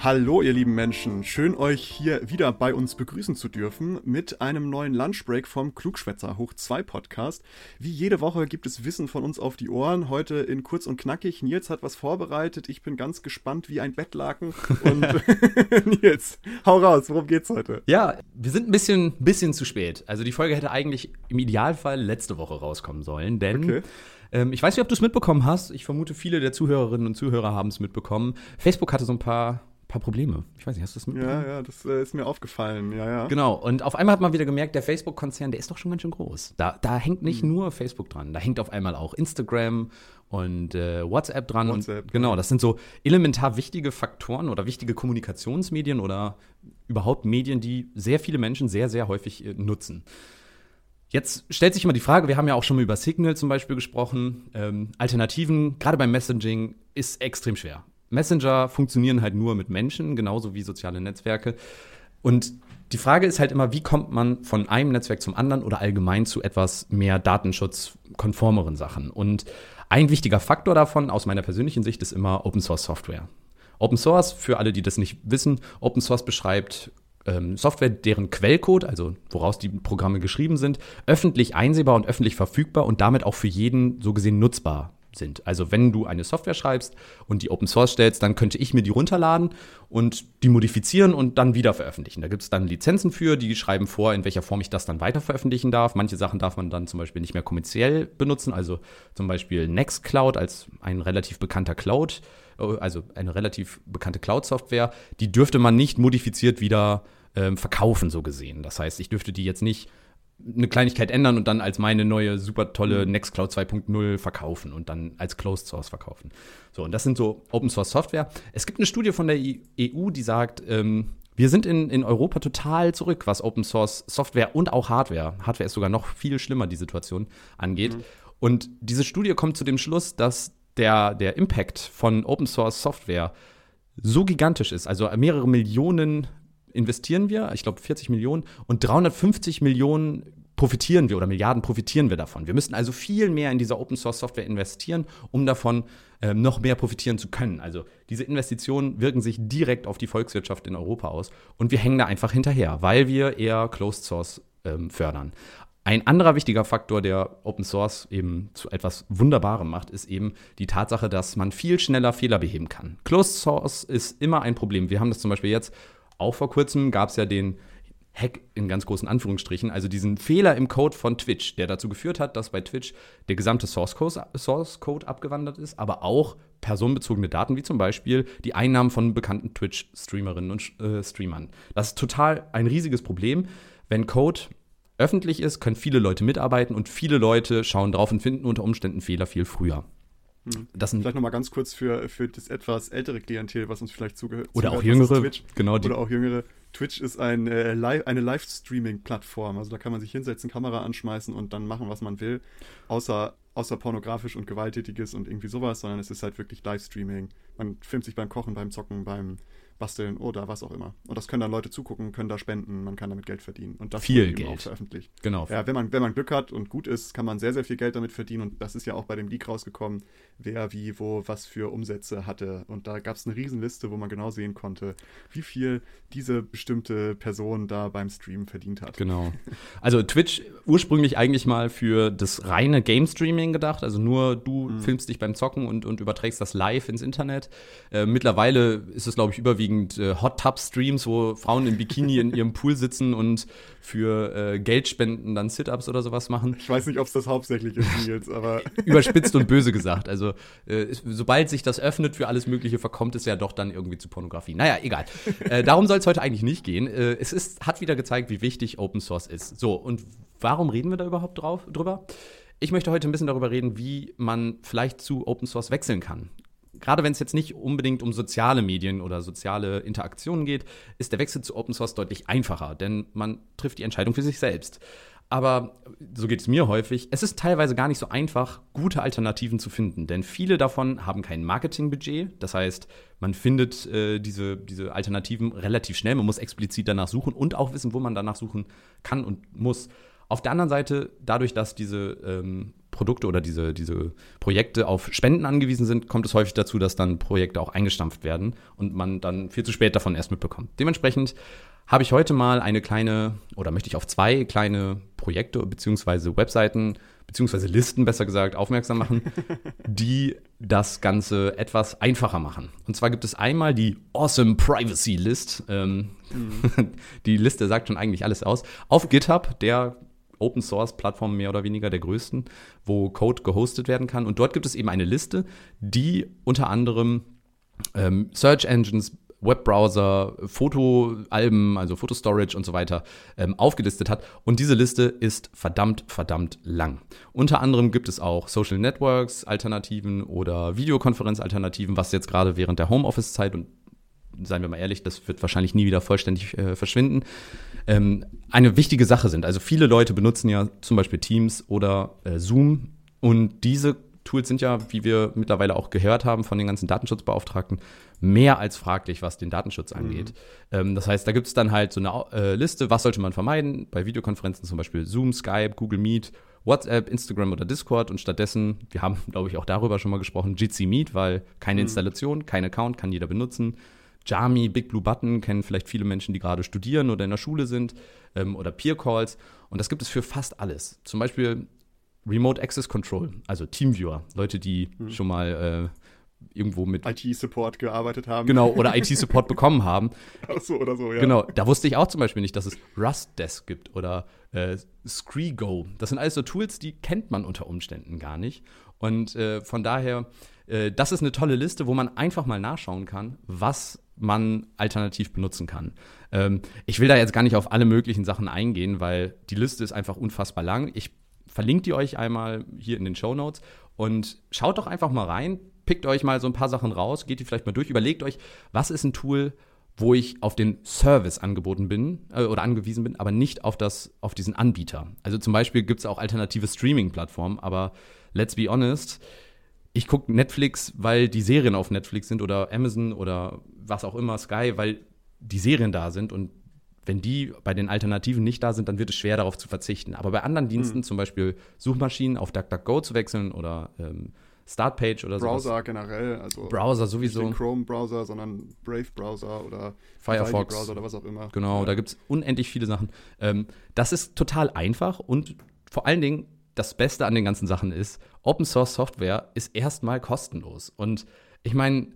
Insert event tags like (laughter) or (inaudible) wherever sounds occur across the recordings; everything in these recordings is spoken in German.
Hallo, ihr lieben Menschen. Schön, euch hier wieder bei uns begrüßen zu dürfen mit einem neuen Lunchbreak vom Klugschwätzer Hoch 2 Podcast. Wie jede Woche gibt es Wissen von uns auf die Ohren. Heute in kurz und knackig. Nils hat was vorbereitet. Ich bin ganz gespannt wie ein Bettlaken. Und (laughs) (laughs) Nils, hau raus. Worum geht's heute? Ja, wir sind ein bisschen, bisschen zu spät. Also die Folge hätte eigentlich im Idealfall letzte Woche rauskommen sollen, denn okay. ähm, ich weiß nicht, ob du es mitbekommen hast. Ich vermute, viele der Zuhörerinnen und Zuhörer haben es mitbekommen. Facebook hatte so ein paar paar Probleme. Ich weiß nicht, hast du das mitbekommen? Ja, ja, das äh, ist mir aufgefallen, ja, ja. Genau, und auf einmal hat man wieder gemerkt, der Facebook-Konzern, der ist doch schon ganz schön groß. Da, da hängt nicht mhm. nur Facebook dran, da hängt auf einmal auch Instagram und äh, WhatsApp dran. WhatsApp, und, genau, das sind so elementar wichtige Faktoren oder wichtige Kommunikationsmedien oder überhaupt Medien, die sehr viele Menschen sehr, sehr häufig äh, nutzen. Jetzt stellt sich immer die Frage, wir haben ja auch schon mal über Signal zum Beispiel gesprochen. Ähm, Alternativen, gerade beim Messaging, ist extrem schwer. Messenger funktionieren halt nur mit Menschen, genauso wie soziale Netzwerke. Und die Frage ist halt immer, wie kommt man von einem Netzwerk zum anderen oder allgemein zu etwas mehr datenschutzkonformeren Sachen? Und ein wichtiger Faktor davon aus meiner persönlichen Sicht ist immer Open Source Software. Open Source, für alle, die das nicht wissen, Open Source beschreibt ähm, Software, deren Quellcode, also woraus die Programme geschrieben sind, öffentlich einsehbar und öffentlich verfügbar und damit auch für jeden so gesehen nutzbar sind. Also wenn du eine Software schreibst und die Open Source stellst, dann könnte ich mir die runterladen und die modifizieren und dann wieder veröffentlichen. Da gibt es dann Lizenzen für, die schreiben vor, in welcher Form ich das dann weiter veröffentlichen darf. Manche Sachen darf man dann zum Beispiel nicht mehr kommerziell benutzen, also zum Beispiel Nextcloud als ein relativ bekannter Cloud, äh, also eine relativ bekannte Cloud-Software, die dürfte man nicht modifiziert wieder ähm, verkaufen, so gesehen. Das heißt, ich dürfte die jetzt nicht eine Kleinigkeit ändern und dann als meine neue super tolle mhm. Nextcloud 2.0 verkaufen und dann als Closed Source verkaufen. So, und das sind so Open Source Software. Es gibt eine Studie von der EU, die sagt, ähm, wir sind in, in Europa total zurück, was Open Source Software und auch Hardware, Hardware ist sogar noch viel schlimmer, die Situation angeht. Mhm. Und diese Studie kommt zu dem Schluss, dass der, der Impact von Open Source Software so gigantisch ist, also mehrere Millionen investieren wir, ich glaube 40 Millionen und 350 Millionen profitieren wir oder Milliarden profitieren wir davon. Wir müssen also viel mehr in diese Open Source Software investieren, um davon äh, noch mehr profitieren zu können. Also diese Investitionen wirken sich direkt auf die Volkswirtschaft in Europa aus und wir hängen da einfach hinterher, weil wir eher Closed Source ähm, fördern. Ein anderer wichtiger Faktor, der Open Source eben zu etwas Wunderbarem macht, ist eben die Tatsache, dass man viel schneller Fehler beheben kann. Closed Source ist immer ein Problem. Wir haben das zum Beispiel jetzt auch vor kurzem gab es ja den Hack in ganz großen Anführungsstrichen, also diesen Fehler im Code von Twitch, der dazu geführt hat, dass bei Twitch der gesamte Source Code, abgewandert ist, aber auch personenbezogene Daten, wie zum Beispiel die Einnahmen von bekannten Twitch-Streamerinnen und äh, Streamern. Das ist total ein riesiges Problem. Wenn Code öffentlich ist, können viele Leute mitarbeiten und viele Leute schauen drauf und finden unter Umständen Fehler viel früher. Hm. Das vielleicht nochmal ganz kurz für, für das etwas ältere Klientel, was uns vielleicht zugehört. Oder auch jüngere. Twitch, genau. Die. Oder auch jüngere. Twitch ist ein, äh, Live, eine Livestreaming-Plattform. Also da kann man sich hinsetzen, Kamera anschmeißen und dann machen, was man will. Außer, außer pornografisch und gewalttätiges und irgendwie sowas, sondern es ist halt wirklich Livestreaming. Man filmt sich beim Kochen, beim Zocken, beim basteln oder was auch immer. Und das können dann Leute zugucken, können da spenden, man kann damit Geld verdienen. Und das viel Geld. auch veröffentlicht. Genau. Ja, wenn man, wenn man Glück hat und gut ist, kann man sehr, sehr viel Geld damit verdienen. Und das ist ja auch bei dem Leak rausgekommen, wer wie, wo, was für Umsätze hatte. Und da gab es eine Riesenliste, wo man genau sehen konnte, wie viel diese bestimmte Person da beim Stream verdient hat. Genau. Also Twitch ursprünglich eigentlich mal für das reine Game Streaming gedacht. Also nur du mhm. filmst dich beim Zocken und, und überträgst das live ins Internet. Äh, mittlerweile ist es, glaube ich, überwiegend überwiegend äh, Hot Tub Streams, wo Frauen im Bikini in ihrem Pool sitzen und für äh, Geldspenden dann Sit-ups oder sowas machen. Ich weiß nicht, ob es das hauptsächlich ist, Nils, aber (laughs) überspitzt und böse gesagt. Also äh, sobald sich das öffnet für alles Mögliche, verkommt es ja doch dann irgendwie zu Pornografie. Naja, egal. Äh, darum soll es heute eigentlich nicht gehen. Äh, es ist, hat wieder gezeigt, wie wichtig Open Source ist. So und warum reden wir da überhaupt drauf, drüber? Ich möchte heute ein bisschen darüber reden, wie man vielleicht zu Open Source wechseln kann gerade wenn es jetzt nicht unbedingt um soziale Medien oder soziale Interaktionen geht, ist der Wechsel zu Open Source deutlich einfacher, denn man trifft die Entscheidung für sich selbst. Aber so geht es mir häufig. Es ist teilweise gar nicht so einfach, gute Alternativen zu finden, denn viele davon haben kein Marketingbudget. Das heißt, man findet äh, diese, diese Alternativen relativ schnell. Man muss explizit danach suchen und auch wissen, wo man danach suchen kann und muss. Auf der anderen Seite, dadurch, dass diese ähm, Produkte oder diese, diese Projekte auf Spenden angewiesen sind, kommt es häufig dazu, dass dann Projekte auch eingestampft werden und man dann viel zu spät davon erst mitbekommt. Dementsprechend habe ich heute mal eine kleine oder möchte ich auf zwei kleine Projekte beziehungsweise Webseiten beziehungsweise Listen besser gesagt aufmerksam machen, (laughs) die das Ganze etwas einfacher machen. Und zwar gibt es einmal die Awesome Privacy List. Ähm, mhm. (laughs) die Liste sagt schon eigentlich alles aus. Auf GitHub, der Open Source Plattform mehr oder weniger der größten, wo Code gehostet werden kann. Und dort gibt es eben eine Liste, die unter anderem ähm, Search Engines Webbrowser, Fotoalben, also Fotostorage und so weiter ähm, aufgelistet hat. Und diese Liste ist verdammt, verdammt lang. Unter anderem gibt es auch Social Networks Alternativen oder Videokonferenz-Alternativen, was jetzt gerade während der Homeoffice-Zeit und seien wir mal ehrlich, das wird wahrscheinlich nie wieder vollständig äh, verschwinden, ähm, eine wichtige Sache sind. Also viele Leute benutzen ja zum Beispiel Teams oder äh, Zoom und diese Tools sind ja, wie wir mittlerweile auch gehört haben von den ganzen Datenschutzbeauftragten, mehr als fraglich, was den Datenschutz mhm. angeht. Mhm. Ähm, das heißt, da gibt es dann halt so eine äh, Liste, was sollte man vermeiden? Bei Videokonferenzen zum Beispiel Zoom, Skype, Google Meet, WhatsApp, Instagram oder Discord und stattdessen, wir haben, glaube ich, auch darüber schon mal gesprochen, Jitsi Meet, weil keine mhm. Installation, kein Account, kann jeder benutzen. Jami, Big Blue Button kennen vielleicht viele Menschen, die gerade studieren oder in der Schule sind ähm, oder Peer Calls. Und das gibt es für fast alles. Zum Beispiel Remote Access Control, also Teamviewer. Leute, die mhm. schon mal äh, irgendwo mit IT-Support gearbeitet haben. Genau, oder (laughs) IT-Support bekommen haben. Ach so, oder so, ja. Genau, da wusste ich auch zum Beispiel nicht, dass es Rust-Desk gibt oder äh, Screego. Das sind alles so Tools, die kennt man unter Umständen gar nicht. Und äh, von daher, äh, das ist eine tolle Liste, wo man einfach mal nachschauen kann, was man alternativ benutzen kann. Ähm, ich will da jetzt gar nicht auf alle möglichen Sachen eingehen, weil die Liste ist einfach unfassbar lang. Ich verlinke die euch einmal hier in den Show Notes und schaut doch einfach mal rein, pickt euch mal so ein paar Sachen raus, geht die vielleicht mal durch, überlegt euch, was ist ein Tool, wo ich auf den Service angeboten bin äh, oder angewiesen bin, aber nicht auf, das, auf diesen Anbieter. Also zum Beispiel gibt es auch alternative Streaming-Plattformen, aber let's be honest, ich gucke Netflix, weil die Serien auf Netflix sind oder Amazon oder was auch immer, Sky, weil die Serien da sind und wenn die bei den Alternativen nicht da sind, dann wird es schwer darauf zu verzichten. Aber bei anderen Diensten, mhm. zum Beispiel Suchmaschinen auf DuckDuckGo zu wechseln oder ähm, Startpage oder so. Browser sowas. generell, also Browser sowieso. Nicht den Chrome-Browser, sondern Brave-Browser oder Firefox Browser oder was auch immer. Genau, ja. da gibt es unendlich viele Sachen. Ähm, das ist total einfach und vor allen Dingen das Beste an den ganzen Sachen ist, Open Source Software ist erstmal kostenlos. Und ich meine,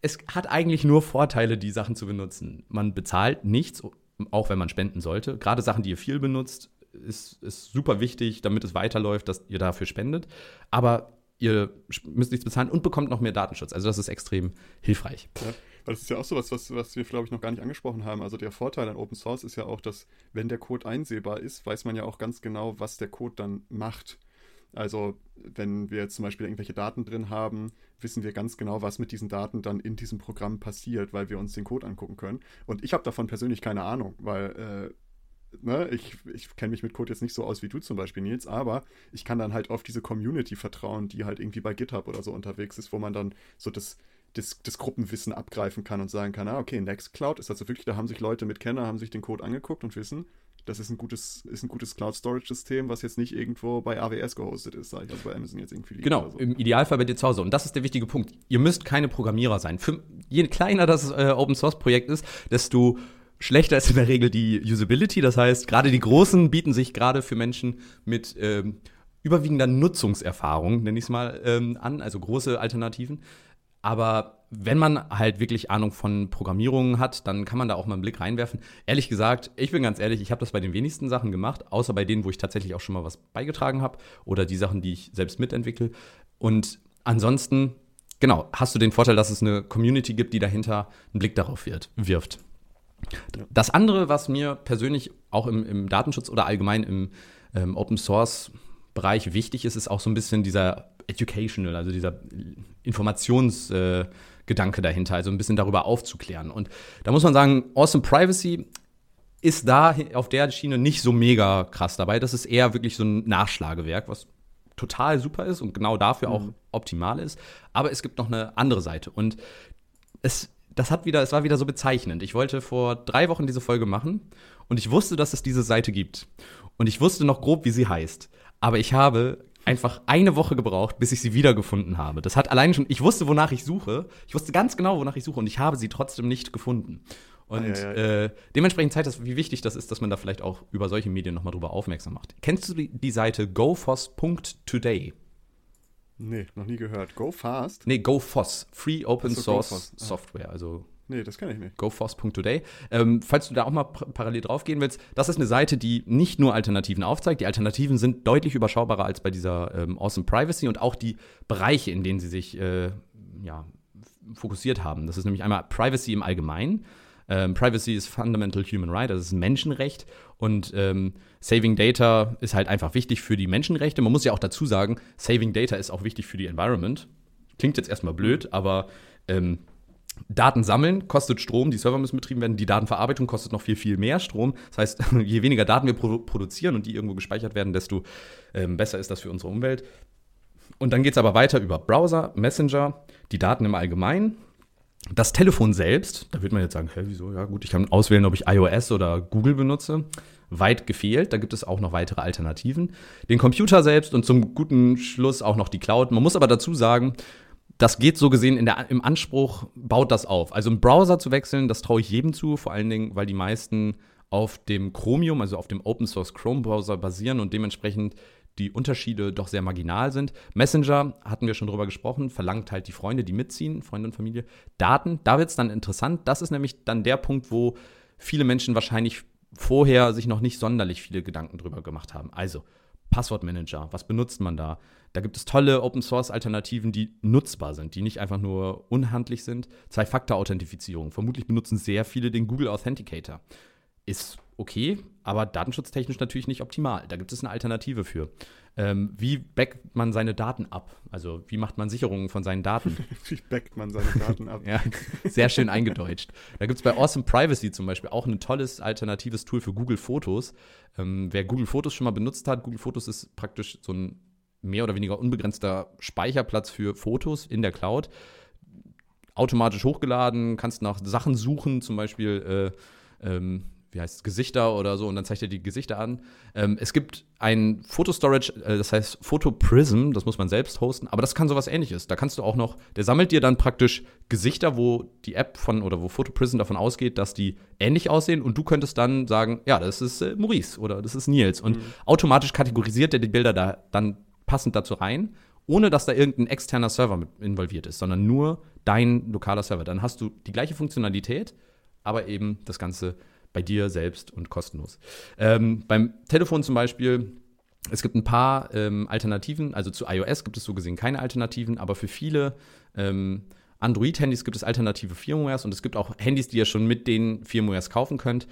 es hat eigentlich nur Vorteile, die Sachen zu benutzen. Man bezahlt nichts, auch wenn man spenden sollte. Gerade Sachen, die ihr viel benutzt, ist, ist super wichtig, damit es weiterläuft, dass ihr dafür spendet. Aber ihr müsst nichts bezahlen und bekommt noch mehr Datenschutz. Also das ist extrem hilfreich. Ja, das ist ja auch so was, was, wir, glaube ich, noch gar nicht angesprochen haben. Also der Vorteil an Open Source ist ja auch, dass wenn der Code einsehbar ist, weiß man ja auch ganz genau, was der Code dann macht. Also wenn wir zum Beispiel irgendwelche Daten drin haben, wissen wir ganz genau, was mit diesen Daten dann in diesem Programm passiert, weil wir uns den Code angucken können. Und ich habe davon persönlich keine Ahnung, weil äh, ne, ich, ich kenne mich mit Code jetzt nicht so aus wie du zum Beispiel, Nils, aber ich kann dann halt auf diese Community vertrauen, die halt irgendwie bei GitHub oder so unterwegs ist, wo man dann so das, das, das Gruppenwissen abgreifen kann und sagen kann, ah, okay, Nextcloud ist also wirklich, da haben sich Leute mit Kenner, haben sich den Code angeguckt und wissen, das ist ein gutes, ist ein gutes Cloud-Storage-System, was jetzt nicht irgendwo bei AWS gehostet ist, sage ich, also bei Amazon jetzt irgendwie liegt. Genau, so. im Idealfall bei dir zu Hause. Und das ist der wichtige Punkt. Ihr müsst keine Programmierer sein. Für, je kleiner das äh, Open-Source-Projekt ist, desto schlechter ist in der Regel die Usability. Das heißt, gerade die großen bieten sich gerade für Menschen mit ähm, überwiegender Nutzungserfahrung, nenne ich es mal, ähm, an, also große Alternativen. Aber wenn man halt wirklich Ahnung von Programmierungen hat, dann kann man da auch mal einen Blick reinwerfen. Ehrlich gesagt, ich bin ganz ehrlich, ich habe das bei den wenigsten Sachen gemacht, außer bei denen, wo ich tatsächlich auch schon mal was beigetragen habe oder die Sachen, die ich selbst mitentwickle. Und ansonsten, genau, hast du den Vorteil, dass es eine Community gibt, die dahinter einen Blick darauf wird, wirft. Das andere, was mir persönlich auch im, im Datenschutz oder allgemein im ähm, Open Source Bereich wichtig ist, ist auch so ein bisschen dieser educational, also dieser Informationsgedanke äh, dahinter, also ein bisschen darüber aufzuklären. Und da muss man sagen, Awesome Privacy ist da auf der Schiene nicht so mega krass dabei. Das ist eher wirklich so ein Nachschlagewerk, was total super ist und genau dafür mhm. auch optimal ist. Aber es gibt noch eine andere Seite. Und es, das hat wieder, es war wieder so bezeichnend. Ich wollte vor drei Wochen diese Folge machen und ich wusste, dass es diese Seite gibt. Und ich wusste noch grob, wie sie heißt. Aber ich habe einfach eine Woche gebraucht, bis ich sie wiedergefunden habe. Das hat allein schon, ich wusste, wonach ich suche. Ich wusste ganz genau, wonach ich suche und ich habe sie trotzdem nicht gefunden. Und ah, ja, ja. Äh, dementsprechend zeigt das, wie wichtig das ist, dass man da vielleicht auch über solche Medien nochmal drüber aufmerksam macht. Kennst du die, die Seite gofos.today? Nee, noch nie gehört. Go Fast? Nee, GoFoss. Free Open so, Source Software. Also Nee, das kenne ich nicht. GoFoss.today. Ähm, falls du da auch mal parallel drauf gehen willst, das ist eine Seite, die nicht nur Alternativen aufzeigt. Die Alternativen sind deutlich überschaubarer als bei dieser ähm, Awesome Privacy und auch die Bereiche, in denen sie sich äh, ja, fokussiert haben. Das ist nämlich einmal Privacy im Allgemeinen. Ähm, Privacy ist Fundamental Human Right, das ist ein Menschenrecht. Und ähm, Saving Data ist halt einfach wichtig für die Menschenrechte. Man muss ja auch dazu sagen, Saving Data ist auch wichtig für die Environment. Klingt jetzt erstmal blöd, aber ähm, Daten sammeln kostet Strom, die Server müssen betrieben werden, die Datenverarbeitung kostet noch viel, viel mehr Strom. Das heißt, (laughs) je weniger Daten wir produ produzieren und die irgendwo gespeichert werden, desto ähm, besser ist das für unsere Umwelt. Und dann geht es aber weiter über Browser, Messenger, die Daten im Allgemeinen. Das Telefon selbst, da wird man jetzt sagen, hä, wieso? Ja, gut, ich kann auswählen, ob ich iOS oder Google benutze. Weit gefehlt, da gibt es auch noch weitere Alternativen. Den Computer selbst und zum guten Schluss auch noch die Cloud. Man muss aber dazu sagen, das geht so gesehen in der, im Anspruch, baut das auf. Also einen Browser zu wechseln, das traue ich jedem zu, vor allen Dingen, weil die meisten auf dem Chromium, also auf dem Open Source Chrome Browser basieren und dementsprechend die Unterschiede doch sehr marginal sind. Messenger, hatten wir schon drüber gesprochen, verlangt halt die Freunde, die mitziehen, Freunde und Familie. Daten, da wird es dann interessant. Das ist nämlich dann der Punkt, wo viele Menschen wahrscheinlich vorher sich noch nicht sonderlich viele Gedanken drüber gemacht haben. Also, Passwortmanager, was benutzt man da? Da gibt es tolle Open-Source-Alternativen, die nutzbar sind, die nicht einfach nur unhandlich sind. Zwei-Faktor-Authentifizierung. Vermutlich benutzen sehr viele den Google Authenticator. Ist okay, aber datenschutztechnisch natürlich nicht optimal. Da gibt es eine Alternative für. Ähm, wie backt man seine Daten ab? Also wie macht man Sicherungen von seinen Daten? (laughs) wie backt man seine Daten ab? (laughs) ja, sehr schön eingedeutscht. Da gibt es bei Awesome Privacy zum Beispiel auch ein tolles alternatives Tool für Google Fotos. Ähm, wer Google Fotos schon mal benutzt hat, Google Fotos ist praktisch so ein mehr oder weniger unbegrenzter Speicherplatz für Fotos in der Cloud. Automatisch hochgeladen, kannst nach Sachen suchen, zum Beispiel äh, ähm, wie heißt es, Gesichter oder so und dann zeigt er die Gesichter an. Ähm, es gibt ein Fotostorage, äh, das heißt Photoprism, das muss man selbst hosten, aber das kann sowas ähnliches. Da kannst du auch noch, der sammelt dir dann praktisch Gesichter, wo die App von oder wo Photoprism davon ausgeht, dass die ähnlich aussehen und du könntest dann sagen, ja, das ist äh, Maurice oder das ist Nils und mhm. automatisch kategorisiert er die Bilder da dann passend dazu rein, ohne dass da irgendein externer Server mit involviert ist, sondern nur dein lokaler Server. Dann hast du die gleiche Funktionalität, aber eben das Ganze bei dir selbst und kostenlos. Ähm, beim Telefon zum Beispiel, es gibt ein paar ähm, Alternativen, also zu iOS gibt es so gesehen keine Alternativen, aber für viele ähm, Android-Handys gibt es alternative Firmwares und es gibt auch Handys, die ihr schon mit den Firmwares kaufen könnt.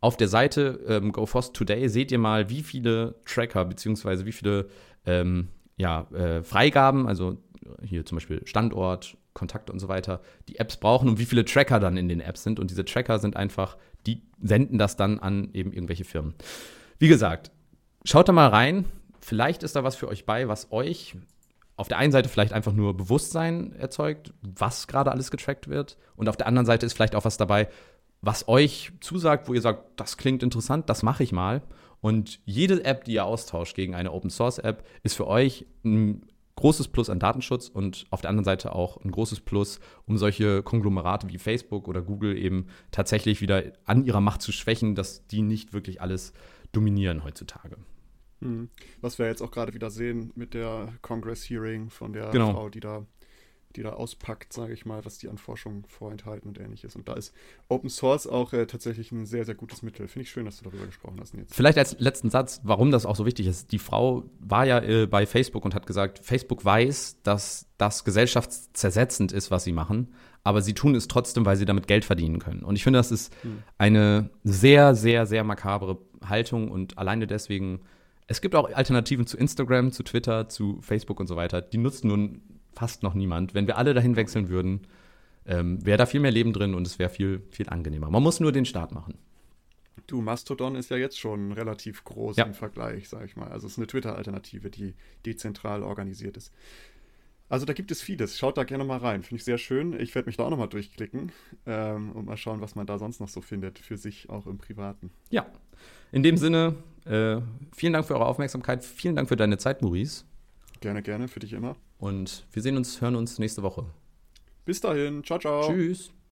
Auf der Seite ähm, GoFoss Today seht ihr mal, wie viele Tracker bzw. wie viele ähm, ja, äh, Freigaben, also hier zum Beispiel Standort, Kontakte und so weiter, die Apps brauchen und wie viele Tracker dann in den Apps sind. Und diese Tracker sind einfach, die senden das dann an eben irgendwelche Firmen. Wie gesagt, schaut da mal rein. Vielleicht ist da was für euch bei, was euch auf der einen Seite vielleicht einfach nur Bewusstsein erzeugt, was gerade alles getrackt wird. Und auf der anderen Seite ist vielleicht auch was dabei, was euch zusagt, wo ihr sagt, das klingt interessant, das mache ich mal. Und jede App, die ihr austauscht gegen eine Open Source App, ist für euch ein großes Plus an Datenschutz und auf der anderen Seite auch ein großes Plus, um solche Konglomerate wie Facebook oder Google eben tatsächlich wieder an ihrer Macht zu schwächen, dass die nicht wirklich alles dominieren heutzutage. Hm. Was wir jetzt auch gerade wieder sehen mit der Congress-Hearing von der genau. Frau, die da die da auspackt, sage ich mal, was die an Forschung vorenthalten und ähnliches. Und da ist Open Source auch äh, tatsächlich ein sehr, sehr gutes Mittel. Finde ich schön, dass du darüber gesprochen hast jetzt. Vielleicht als letzten Satz, warum das auch so wichtig ist. Die Frau war ja äh, bei Facebook und hat gesagt, Facebook weiß, dass das gesellschaftszersetzend ist, was sie machen, aber sie tun es trotzdem, weil sie damit Geld verdienen können. Und ich finde, das ist hm. eine sehr, sehr, sehr makabre Haltung und alleine deswegen es gibt auch Alternativen zu Instagram, zu Twitter, zu Facebook und so weiter. Die nutzen nun fast noch niemand. Wenn wir alle dahin wechseln würden, ähm, wäre da viel mehr Leben drin und es wäre viel, viel angenehmer. Man muss nur den Start machen. Du, Mastodon ist ja jetzt schon relativ groß ja. im Vergleich, sag ich mal. Also es ist eine Twitter-Alternative, die dezentral organisiert ist. Also da gibt es vieles. Schaut da gerne mal rein. Finde ich sehr schön. Ich werde mich da auch nochmal durchklicken ähm, und mal schauen, was man da sonst noch so findet, für sich auch im Privaten. Ja, in dem Sinne, äh, vielen Dank für eure Aufmerksamkeit. Vielen Dank für deine Zeit, Maurice. Gerne, gerne, für dich immer. Und wir sehen uns, hören uns nächste Woche. Bis dahin. Ciao, ciao. Tschüss.